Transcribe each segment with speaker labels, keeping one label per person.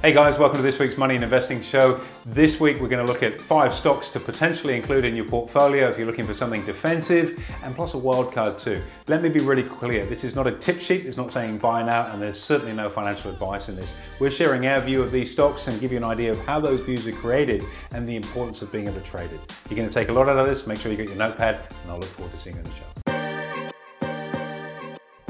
Speaker 1: Hey guys, welcome to this week's Money and Investing Show. This week we're going to look at five stocks to potentially include in your portfolio if you're looking for something defensive and plus a wild card too. Let me be really clear this is not a tip sheet, it's not saying buy now, and there's certainly no financial advice in this. We're sharing our view of these stocks and give you an idea of how those views are created and the importance of being able to trade it. You're going to take a lot out of this, make sure you get your notepad, and I'll look forward to seeing you on the show.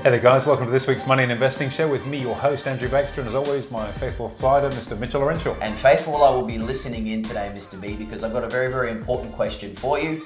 Speaker 1: Hey there, guys. Welcome to this week's Money and Investing Show with me, your host, Andrew Baxter, and as always, my faithful slider, Mr. Mitchell Laurential.
Speaker 2: And faithful, I will be listening in today, Mr. B, because I've got a very, very important question for you.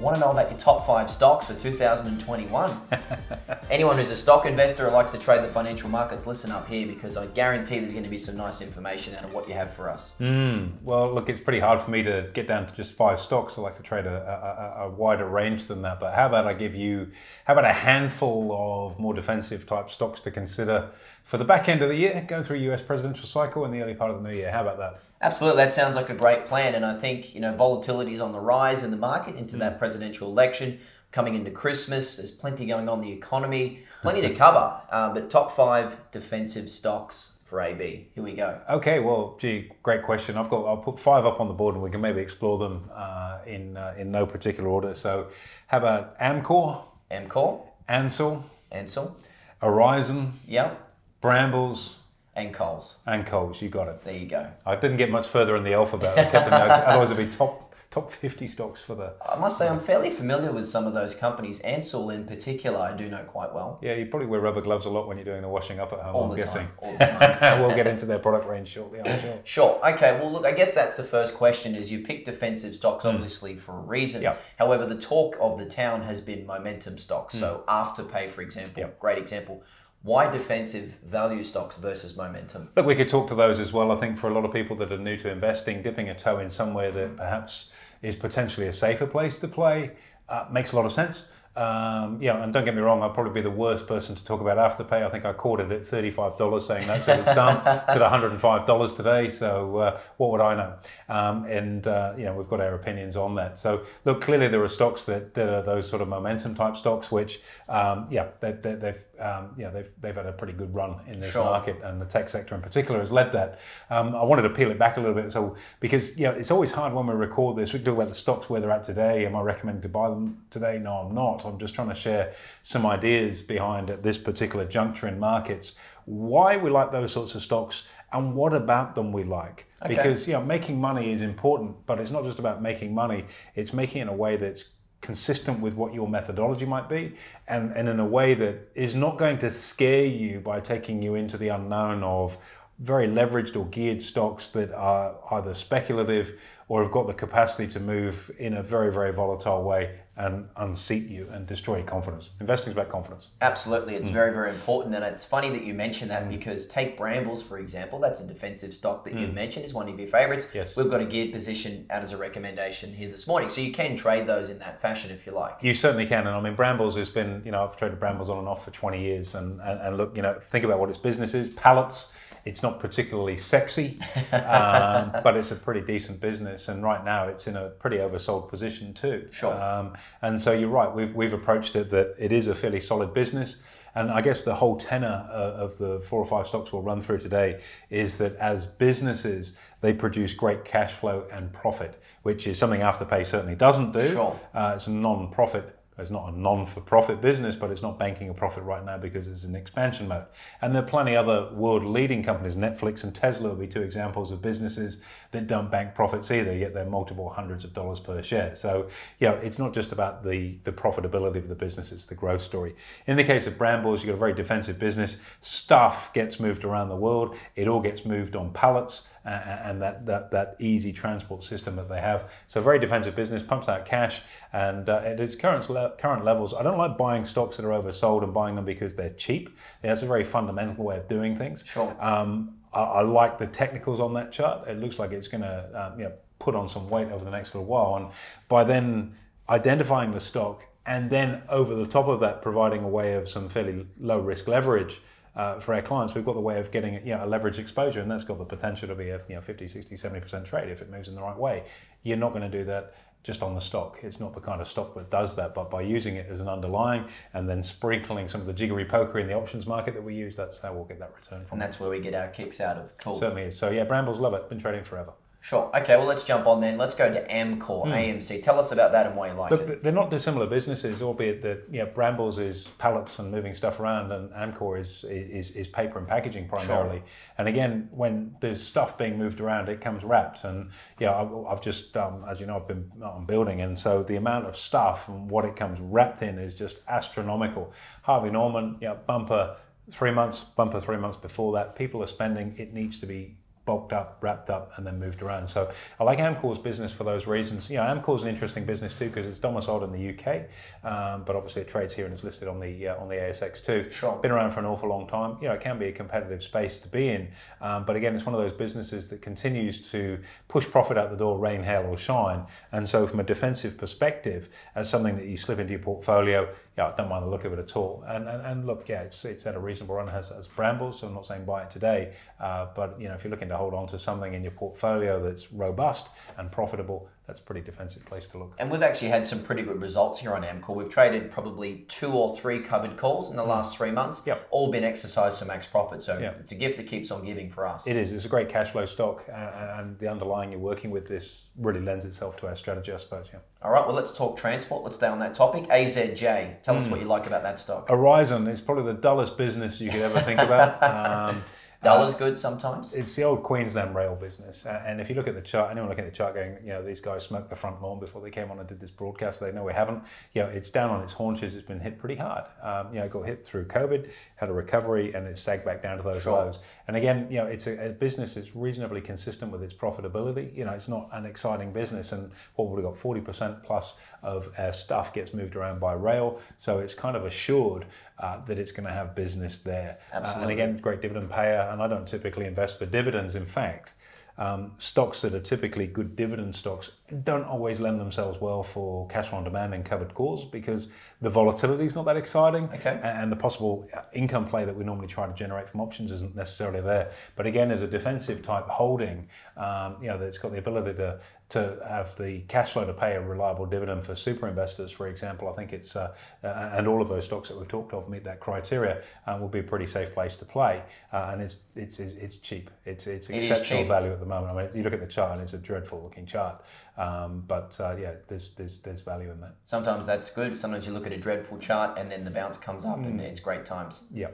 Speaker 2: I want to know about your top five stocks for 2021. Anyone who's a stock investor or likes to trade the financial markets, listen up here because I guarantee there's going to be some nice information out of what you have for us.
Speaker 1: Mm, well, look, it's pretty hard for me to get down to just five stocks. I like to trade a, a, a, wider range than that. But how about I give you, how about a handful of more defensive type stocks to consider for the back end of the year, going through a US presidential cycle in the early part of the new year? How about that?
Speaker 2: Absolutely, that sounds like a great plan. And I think you know volatility is on the rise in the market into mm. that presidential election. Coming into Christmas, there's plenty going on in the economy, plenty to cover. Uh, but top five defensive stocks for AB. Here we go.
Speaker 1: Okay, well, gee, great question. I've got. I'll put five up on the board, and we can maybe explore them uh, in uh, in no particular order. So, how about Amcor?
Speaker 2: Amcor.
Speaker 1: Ansell.
Speaker 2: Ansell.
Speaker 1: Aurizon.
Speaker 2: Yep.
Speaker 1: Brambles.
Speaker 2: And Coles.
Speaker 1: And Coles, you got it.
Speaker 2: There you go.
Speaker 1: I didn't get much further in the alphabet. I kept them, otherwise it'd be top top 50 stocks for the.
Speaker 2: I must say, I'm fairly familiar with some of those companies. Ansell, in particular, I do know quite well.
Speaker 1: Yeah, you probably wear rubber gloves a lot when you're doing the washing up at home,
Speaker 2: All
Speaker 1: I'm
Speaker 2: the
Speaker 1: guessing.
Speaker 2: Time. All the time.
Speaker 1: we'll get into their product range shortly, I'm sure.
Speaker 2: Sure. Okay, well, look, I guess that's the first question is you pick defensive stocks, mm. obviously, for a reason.
Speaker 1: Yep.
Speaker 2: However, the talk of the town has been momentum stocks. Mm. So Afterpay, for example,
Speaker 1: yep.
Speaker 2: great example why defensive value stocks versus momentum?
Speaker 1: Look, we could talk to those as well. I think for a lot of people that are new to investing, dipping a toe in somewhere that perhaps is potentially a safer place to play uh, makes a lot of sense. Um, yeah, and don't get me wrong, I'll probably be the worst person to talk about Afterpay. I think I caught it at $35 saying that's it, it's done. it's at $105 today, so uh, what would I know? Um, and, uh, you know, we've got our opinions on that. So, look, clearly there are stocks that, that are those sort of momentum type stocks, which, um, yeah, they, they, they've, um, yeah they've, they've had a pretty good run in this
Speaker 2: sure.
Speaker 1: market, and the tech sector in particular has led that. Um, I wanted to peel it back a little bit, so because, you know, it's always hard when we record this. We talk about the stocks where they're at today. Am I recommending to buy them today? No, I'm not. I'm just trying to share some ideas behind at this particular juncture in markets, why we like those sorts of stocks and what about them we like.
Speaker 2: Okay.
Speaker 1: Because you know, making money is important, but it's not just about making money, it's making it in a way that's consistent with what your methodology might be and, and in a way that is not going to scare you by taking you into the unknown of very leveraged or geared stocks that are either speculative or have got the capacity to move in a very, very volatile way and unseat you and destroy your confidence. Investing is about confidence.
Speaker 2: Absolutely. It's mm. very, very important. And it's funny that you mentioned that mm. because take Brambles, for example. That's a defensive stock that mm. you've mentioned, is one of your favorites.
Speaker 1: Yes.
Speaker 2: We've got a geared position out as a recommendation here this morning. So you can trade those in that fashion if you like.
Speaker 1: You certainly can. And I mean, Brambles has been, you know, I've traded Brambles on and off for 20 years. And, and, and look, you know, think about what its business is pallets it's not particularly sexy, um, but it's a pretty decent business. And right now, it's in a pretty oversold position too.
Speaker 2: Sure.
Speaker 1: Um, and so you're right. We've we've approached it that it is a fairly solid business. And I guess the whole tenor uh, of the four or five stocks we'll run through today is that as businesses, they produce great cash flow and profit, which is something Afterpay certainly doesn't do.
Speaker 2: Sure.
Speaker 1: Uh, it's a non-profit it's not a non-for-profit business, but it's not banking a profit right now because it's in expansion mode. And there are plenty other world-leading companies. Netflix and Tesla will be two examples of businesses that don't bank profits either, yet they're multiple hundreds of dollars per share. So, know, it's not just about the, the profitability of the business, it's the growth story. In the case of Brambles, you've got a very defensive business. Stuff gets moved around the world. It all gets moved on pallets and that, that, that easy transport system that they have. So very defensive business, pumps out cash, and uh, at its current, current levels, I don't like buying stocks that are oversold and buying them because they're cheap. Yeah, that's a very fundamental way of doing things.
Speaker 2: Sure.
Speaker 1: Um, I, I, like the technicals on that chart. It looks like it's going to um, you know, put on some weight over the next little while, and by then identifying the stock and then over the top of that providing a way of some fairly low risk leverage uh, for our clients, we've got the way of getting you know, a leverage exposure, and that's got the potential to be a you know, 50, 60, 70% trade if it moves in the right way. You're not going to do that just on the stock. It's not the kind of stock that does that, but by using it as an underlying and then sprinkling some of the jiggery poker in the options market that we use, that's how we'll get that return from.
Speaker 2: And that's where we get our kicks out of. Cool.
Speaker 1: Certainly is. So yeah, Brambles love it. Been trading forever.
Speaker 2: Sure. Okay, well, let's jump on then. Let's go to Amcor, AMC. Tell us about that and why you like.
Speaker 1: Look,
Speaker 2: it.
Speaker 1: they're not dissimilar businesses, albeit that you know, Brambles is pallets and moving stuff around, and Amcor is is, is paper and packaging primarily. And again, when there's stuff being moved around, it comes wrapped. And yeah, I've, I've just, um, as you know, I've been on building, and so the amount of stuff and what it comes wrapped in is just astronomical. Harvey Norman, yeah, bumper three months, bumper three months before that. People are spending. It needs to be bulked up, wrapped up, and then moved around. So I like Amcor's business for those reasons. You know, Amcor's an interesting business too because it's domiciled in the UK, um, but obviously it trades here and is listed on the uh, on the ASX too.
Speaker 2: Sure.
Speaker 1: Been around for an awful long time. You know, it can be a competitive space to be in, um, but again, it's one of those businesses that continues to push profit out the door, rain, hail, or shine. And so, from a defensive perspective, as something that you slip into your portfolio, yeah, I don't mind the look of it at all. And and, and look, yeah, it's it's at a reasonable run as, as Brambles. So I'm not saying buy it today, uh, but you know, if you're looking to hold on to something in your portfolio that's robust and profitable, that's a pretty defensive place to look.
Speaker 2: And we've actually had some pretty good results here on Amcor. We've traded probably two or three covered calls in the last three months.
Speaker 1: Mm. Yep.
Speaker 2: All been exercised for max profit. So
Speaker 1: Yeah.
Speaker 2: it's a gift that keeps on giving for us.
Speaker 1: It is. It's a great cash flow stock, and the underlying you're working with this really lends itself to our strategy, I suppose. Yeah.
Speaker 2: All right, well, let's talk transport. Let's stay on that topic. AZJ, tell us
Speaker 1: Hmm.
Speaker 2: what you like about that stock.
Speaker 1: Aurizon is probably the dullest business you could ever think about. Um,
Speaker 2: Dollar's good sometimes.
Speaker 1: it's the old Queensland rail business. Uh, and if you look at the chart, anyone looking at the chart going, you know, these guys smoked the front lawn before they came on and did this broadcast. They know we haven't. You know, it's down on its haunches. It's been hit pretty hard. Um, you know, got hit through COVID, had a recovery, and it's sagged back down to those
Speaker 2: Sure.
Speaker 1: lows. And again, you know, it's a, a business that's reasonably consistent with its profitability. You know, it's not an exciting business. And what we've got 40% plus of our stuff gets moved around by rail. So it's kind of assured uh, that it's going to have business there. Uh, and again, great dividend payer, and I don't typically invest for dividends. In fact, um, stocks that are typically good dividend stocks don't always lend themselves well for cash on demand and covered calls because the volatility is not that exciting,
Speaker 2: Okay.
Speaker 1: and the possible uh, income play that we normally try to generate from options isn't necessarily there. But again, as a defensive type holding, um, you know, that's got the ability to to have the cash flow to pay a reliable dividend for super investors, for example, I think it's uh, uh, and all of those stocks that we've talked of meet that criteria. Uh, will be a pretty safe place to play, uh, and it's it's it's, cheap. It's it's
Speaker 2: It
Speaker 1: exceptional
Speaker 2: cheap.
Speaker 1: value at the moment. I mean, you look at the chart, and it's a dreadful looking chart, um, but uh, yeah, there's there's there's value in that.
Speaker 2: Sometimes that's good. Sometimes you look at a dreadful chart and then the bounce comes up
Speaker 1: Hmm.
Speaker 2: and it's great times.
Speaker 1: Yeah.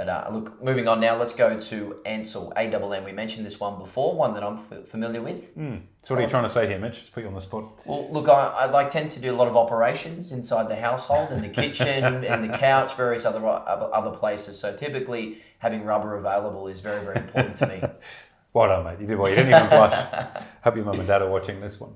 Speaker 2: But uh, look, moving on now, let's go to Ansell, ANN. We mentioned this one before, one that I'm f- familiar with.
Speaker 1: So what are you trying to say here, Mitch? Just put you on the spot.
Speaker 2: Well, look, I, I like tend to do a lot of operations inside the household, in the kitchen, in the couch, various other other places. So typically, having rubber available is very very important to me.
Speaker 1: Well done, mate. You did well. You didn't even blush. Hope your mum and dad are watching this one.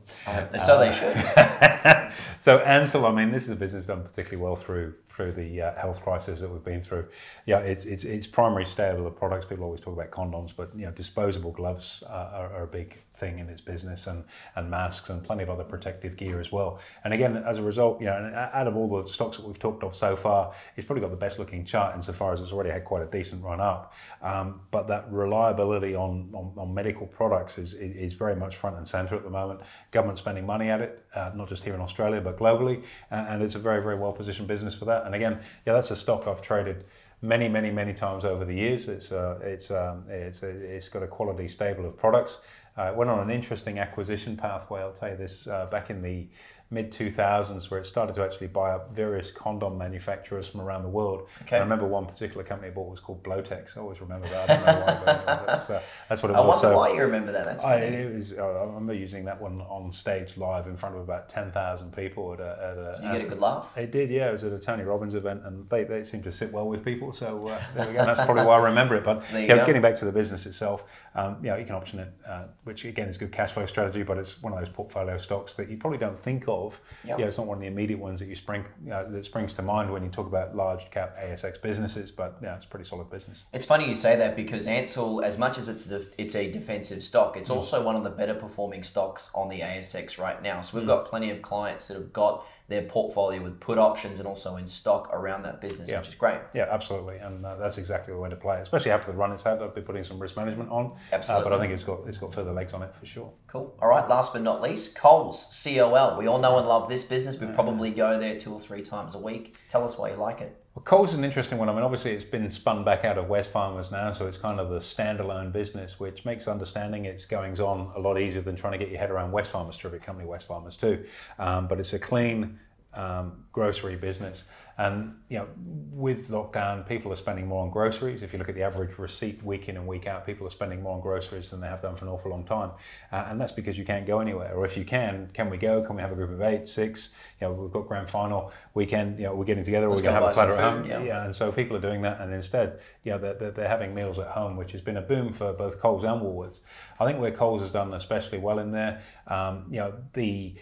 Speaker 2: so they should.
Speaker 1: so Ansell, I mean, this is a business done particularly well through through the uh, health crisis that we've been through. Yeah, it's it's its primary stable of products. People always talk about condoms, but you know, disposable gloves uh, are, are a big thing in its business, and and masks and plenty of other protective gear as well. And again, as a result, you know, out of all the stocks that we've talked of so far, it's probably got the best looking chart insofar as it's already had quite a decent run up. Um, but that reliability on, on, on medical products is, is very much front and center at the moment. Government spending money at it, uh, not just here in Australia but globally, and, and it's a very very well positioned business for that. And again, yeah, that's a stock I've traded many many many times over the years. It's uh, it's um, it's it's got a quality stable of products. Uh, went on an interesting acquisition pathway. I'll tell you this uh, back in the mid 2000s, where it started to actually buy up various condom manufacturers from around the world.
Speaker 2: Okay.
Speaker 1: I remember one particular company it bought was called Blowtex. I always remember that. I don't know why, anyway, that's, uh, that's what it was.
Speaker 2: I wonder
Speaker 1: So-
Speaker 2: why you remember that. That's
Speaker 1: I, it was, I remember using that one on stage live in front of about 10,000 people at a. At a
Speaker 2: Did you get a good laugh?
Speaker 1: it did, yeah. It was at a Tony Robbins event, and they, they seemed to sit well with people. So uh, there we go. That's probably why I remember it. But
Speaker 2: you
Speaker 1: yeah, getting back to the business itself, um, you know, you can option it, uh, which again is good cash flow strategy, but it's one of those portfolio stocks that you probably don't think of.
Speaker 2: Yep.
Speaker 1: Yeah, it's not one of the immediate ones that you spring uh, that springs to mind when you talk about large cap ASX businesses. But yeah, it's a pretty solid business.
Speaker 2: It's funny you say that because Ansell, as much as it's the, it's a defensive stock,
Speaker 1: Mm.
Speaker 2: it's also one of the better performing stocks on the ASX right now. So
Speaker 1: Mm.
Speaker 2: we've got plenty of clients that have got their portfolio with put options and also in stock around that business,
Speaker 1: Yeah.
Speaker 2: which is great.
Speaker 1: Yeah, absolutely, and uh, that's exactly the way to play, especially after the run it's had. I've been putting some risk management on, uh,
Speaker 2: Absolutely.
Speaker 1: but I think it's got it's got further legs on it for sure.
Speaker 2: Cool. All right. Last but not least, Coles, COL. We all know and love this business. We probably go there two or three times a week. Tell us why you like it.
Speaker 1: Well, is an interesting one. I mean, obviously, it's been spun back out of Wesfarmers now, so it's kind of the standalone business, which makes understanding its goings on a lot easier than trying to get your head around Wesfarmers, terrific company, Wesfarmers too. Um, but it's a clean um, grocery business, and you know, with lockdown, people are spending more on groceries. If you look at the average receipt week in and week out, people are spending more on groceries than they have done for an awful long time, uh, and that's because you can't go anywhere. Or if you can, can we go? Can we have a group of eight, six? You know, we've got grand final weekend. You know, we're getting together.
Speaker 2: Let's
Speaker 1: we're going to have a platter at home.
Speaker 2: yeah.
Speaker 1: and so people are doing that, and instead, you know, they're, they're, they're having meals at home, which has been a boom for both Coles and Woolworths. I think where Coles has done especially well in there, um, you know, the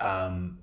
Speaker 1: um,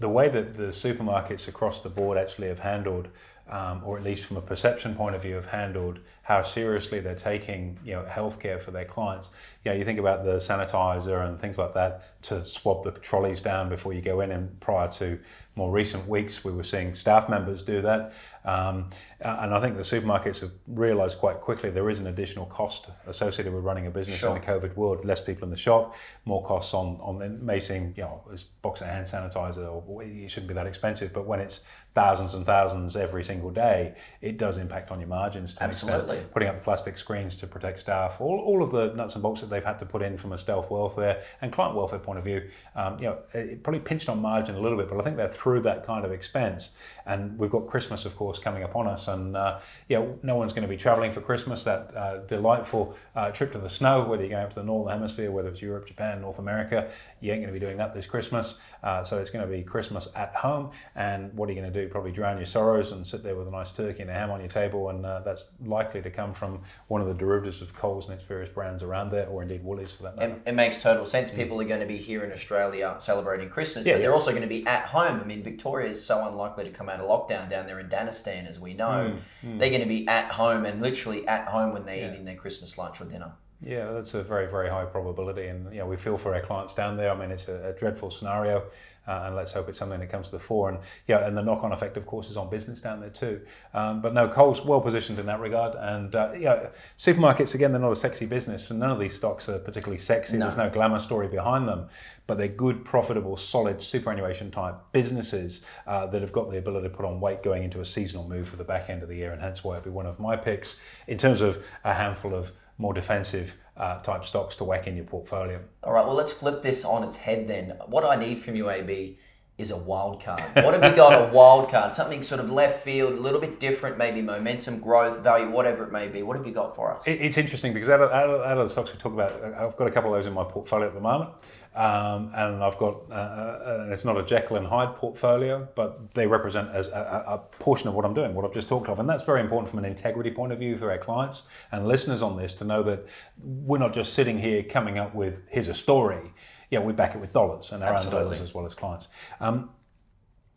Speaker 1: the way that the supermarkets across the board actually have handled, um, or at least from a perception point of view, have handled how seriously they're taking, you know, healthcare for their clients. You know, you think about the sanitizer and things like that to swab the trolleys down before you go in. And prior to more recent weeks, we were seeing staff members do that. Um, and I think the supermarkets have realised quite quickly there is an additional cost associated with running a business
Speaker 2: Sure.
Speaker 1: in the COVID world. Less people in the shop, more costs on on it may seem you know as box of hand sanitizer or it shouldn't be that expensive, but when it's thousands and thousands every single day, it does impact on your margins to an extent. Putting up the plastic screens to protect staff, all, all of the nuts and bolts that they've had to put in from a stealth welfare and client welfare point of view, um, you know, it probably pinched on margin a little bit, but I think they're through that kind of expense. And we've got Christmas, of course, coming upon us, and uh, know, no one's going to be traveling for Christmas. That uh, delightful uh, trip to the snow, whether you're going up to the northern hemisphere, whether it's Europe, Japan, North America, you ain't going to be doing that this Christmas. Uh, so it's going to be Christmas at home. And what are you going to do? Probably drown your sorrows and sit there with a nice turkey and a ham on your table. And uh, that's likely to come from one of the derivatives of Coles and its various brands around there, or indeed Woolies for that matter.
Speaker 2: It, it makes total sense. People are going to be here in Australia celebrating Christmas,
Speaker 1: Mm. Yeah,
Speaker 2: but they're
Speaker 1: yeah.
Speaker 2: also going to be at home. I mean, Victoria is so unlikely to come out of lockdown down there in Danistan, as we know.
Speaker 1: Mm,
Speaker 2: They're going to be at home and literally at home when they're
Speaker 1: Yeah.
Speaker 2: eating their Christmas lunch or dinner.
Speaker 1: Yeah, that's a very, very high probability, and you know we feel for our clients down there. I mean, it's a, a dreadful scenario, uh, and let's hope it's something that comes to the fore. And yeah, and the knock-on effect, of course, is on business down there too. Um, but no, Coles well positioned in that regard, and uh, yeah, supermarkets again, they're not a sexy business, and none of these stocks are particularly sexy.
Speaker 2: No.
Speaker 1: There's no glamour story behind them, but they're good, profitable, solid superannuation type businesses uh, that have got the ability to put on weight going into a seasonal move for the back end of the year, and hence why it'd be one of my picks in terms of a handful of more defensive uh, type stocks to whack in your portfolio.
Speaker 2: All right, well, let's flip this on its head then. What I need from you, AB, is a wild card. What have you got a wild card? Something sort of left field, a little bit different, maybe momentum, growth, value, whatever it may be. What have you got for us?
Speaker 1: It, it's interesting because out of, out, of, out of the stocks we talk about, I've got a couple of those in my portfolio at the moment. Um, and I've got, uh, uh, and it's not a Jekyll and Hyde portfolio, but they represent as a, a portion of what I'm doing, what I've just talked of. And that's very important from an integrity point of view for our clients and listeners on this to know that we're not just sitting here coming up with, here's a story. Yeah, we back it with dollars and our
Speaker 2: Absolutely.
Speaker 1: own dollars as well as clients. Um,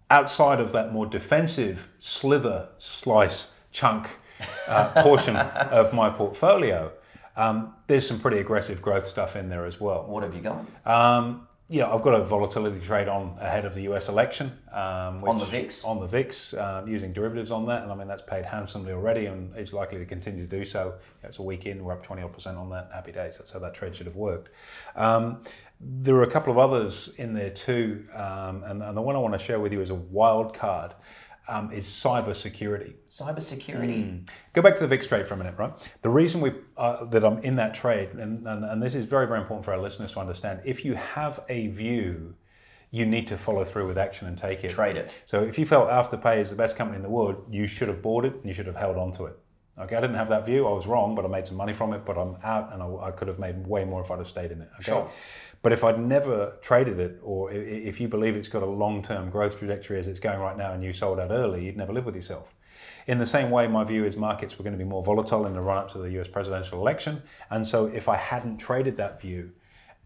Speaker 1: outside of that more defensive slither, slice, chunk uh, portion of my portfolio, um, there's some pretty aggressive growth stuff in there as well.
Speaker 2: What have you got?
Speaker 1: Um, yeah, I've got a volatility trade on ahead of the US election. Um, which,
Speaker 2: On the VIX?
Speaker 1: On the VIX, um, using derivatives on that. And I mean, that's paid handsomely already and it's likely to continue to do so. It's a week in, we're up 20 odd percent on that. Happy days. That's how that trade should have worked. Um, there are a couple of others in there too. Um, and, and the one I want to share with you is a wild card. Um, is cyber security.
Speaker 2: Cybersecurity.
Speaker 1: Go back to the VIX trade for a minute, right? The reason we uh, that I'm in that trade, and, and, and this is very, very important for our listeners to understand, if you have a view, you need to follow through with action and take it.
Speaker 2: Trade it.
Speaker 1: So if you felt Afterpay is the best company in the world, you should have bought it and you should have held on to it. Okay, I didn't have that view. I was wrong, but I made some money from it. But I'm out, and I, I could have made way more if I'd have stayed in it. Okay?
Speaker 2: Sure.
Speaker 1: But if I'd never traded it, or if you believe it's got a long-term growth trajectory as it's going right now, and you sold out early, you'd never live with yourself. In the same way, my view is markets were going to be more volatile in the run-up to the U.S. presidential election, and so if I hadn't traded that view,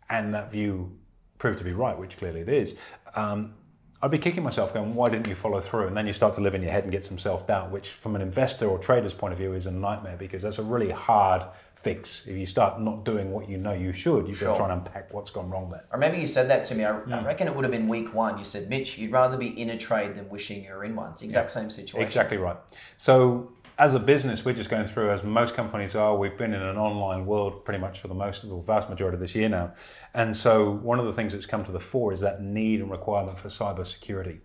Speaker 1: and that view proved to be right, which clearly it is, um, I'd be kicking myself going, why didn't you follow through? And then you start to live in your head and get some self doubt, which from an investor or trader's point of view is a nightmare because that's a really hard fix. If you start not doing what you know you should, you've got to try and unpack what's gone wrong there.
Speaker 2: I remember you said that to me. I, I mm. reckon it would have been week one. You said, Mitch, you'd rather be in a trade than wishing you were in one. It's the exact same situation.
Speaker 1: Exactly right. So as a business, we're just going through, as most companies are, we've been in an online world pretty much for the most, the vast majority of this year now. And so one of the things that's come to the fore is that need and requirement for cyber security.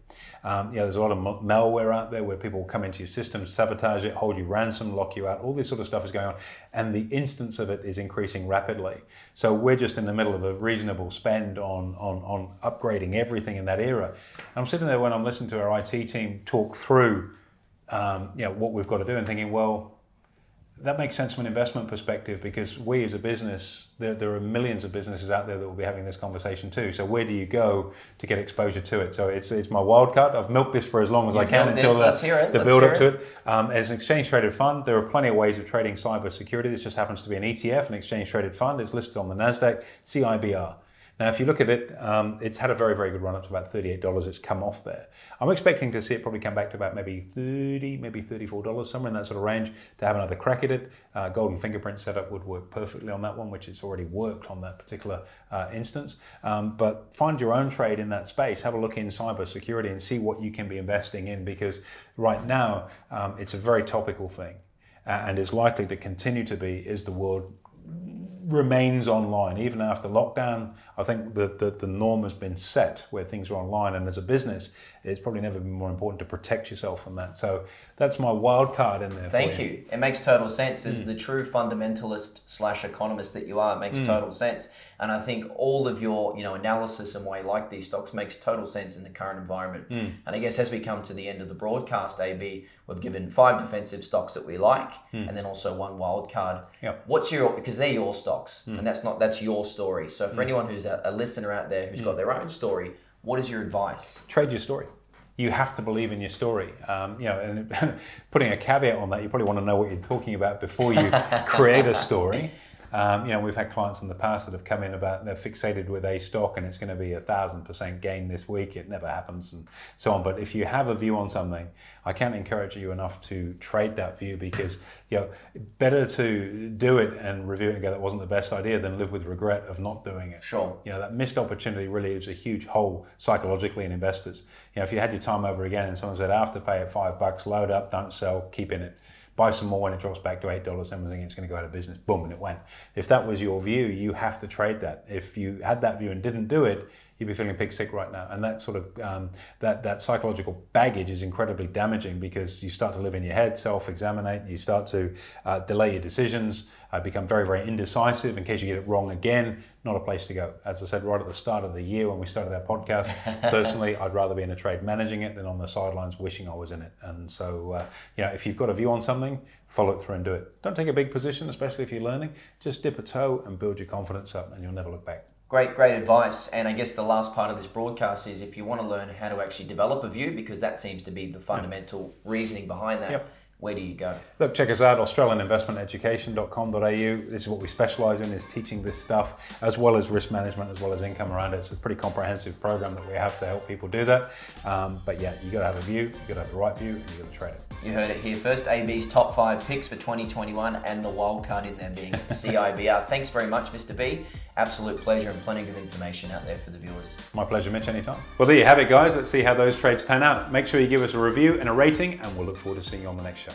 Speaker 1: Um, you know, there's a lot of malware out there where people come into your system, sabotage it, hold you ransom, lock you out. All this sort of stuff is going on, and the instance of it is increasing rapidly. So we're just in the middle of a reasonable spend on on, on upgrading everything in that era. I'm sitting there when I'm listening to our IT team talk through um, you know, what we've got to do and thinking, well, that makes sense from an investment perspective because we as a business, there, there are millions of businesses out there that will be having this conversation too. So where do you go to get exposure to it? So it's, it's my wild card. I've milked this for as long as I
Speaker 2: You've
Speaker 1: can until
Speaker 2: this.
Speaker 1: the,
Speaker 2: Let's hear it.
Speaker 1: the build up to it. Um, as an exchange traded fund, there are plenty of ways of trading cyber security. This just happens to be an ETF, an exchange traded fund. It's listed on the NASDAQ, CIBR. Now, if you look at it, um, it's had a very, very good run up to about $38. It's come off there. I'm expecting to see it probably come back to about maybe 30 maybe $34, somewhere in that sort of range to have another crack at it. Uh, golden fingerprint setup would work perfectly on that one, which it's already worked on that particular uh, instance. Um, but find your own trade in that space. Have a look in cyber security and see what you can be investing in because right now um, it's a very topical thing and is likely to continue to be as the world remains online even after lockdown. I think the, the, the norm has been set where things are online, and as a business, it's probably never been more important to protect yourself from that. So that's my wild card in there. for
Speaker 2: Thank you. It makes total sense. As hmm. the true fundamentalist slash economist that you are, it makes hmm. total sense. And I think all of your, you know, analysis and why you like these stocks makes total sense in the current environment. Hmm. And I guess as we come to the end of the broadcast, AB, we've given five defensive stocks that we like, and then also one wild card.
Speaker 1: Yep.
Speaker 2: What's your because they're your stocks, and that's not that's your story. So for anyone who's a, a listener out there who's got their own story, what is your advice?
Speaker 1: trade your story. You have to believe in your story. Um, you know, and putting a caveat on that, you probably want to know what you're talking about before you create a story. Um, you know, we've had clients in the past that have come in about they're fixated with a stock and it's going to be a thousand percent gain this week. It never happens and so on. But if you have a view on something, I can't encourage you enough to trade that view because you know better to do it and review it and go that wasn't the best idea than live with regret of not doing it.
Speaker 2: Sure.
Speaker 1: You know, that missed opportunity really is a huge hole psychologically in investors. You know, if you had your time over again and someone said, Afterpay at five bucks, load up, don't sell, keep in it. Buy some more when it drops back to eight dollars, everyone thinking it's going to go out of business. Boom, and it went. If that was your view, you have to trade that. If you had that view and didn't do it, you'd be feeling pig sick right now. And that sort of um, that that psychological baggage is incredibly damaging because you start to live in your head, self-examinate, you start to uh, delay your decisions, uh, become very very indecisive in case you get it wrong again. Not a place to go. As I said right at the start of the year when we started our podcast, personally, I'd rather be in a trade managing it than on the sidelines wishing I was in it. And so, uh, you know, if you've got a view on something, follow it through and do it. Don't take a big position, especially if you're learning. Just dip a toe and build your confidence up, and you'll never look back.
Speaker 2: Great, great advice. And I guess the last part of this broadcast is if you want to learn how to actually develop a view, because that seems to be the fundamental reasoning behind that,
Speaker 1: Yep.
Speaker 2: where do you go?
Speaker 1: Look, check us out, australianinvestmenteducation.com.au. This is what we specialize in, is teaching this stuff, as well as risk management, as well as income around it. It's a pretty comprehensive program that we have to help people do that. Um, but yeah, you got to have a view, you got to have the right view, and you got to trade it.
Speaker 2: You heard it here first. AB's top five picks for 2021 and the wild card in there being CIBR. Thanks very much, Mr. B. Absolute pleasure and plenty of information out there for the viewers.
Speaker 1: My pleasure, Mitch, anytime. Well, there you have it, guys. Let's see how those trades pan out. Make sure you give us a review and a rating, and we'll look forward to seeing you on the next show.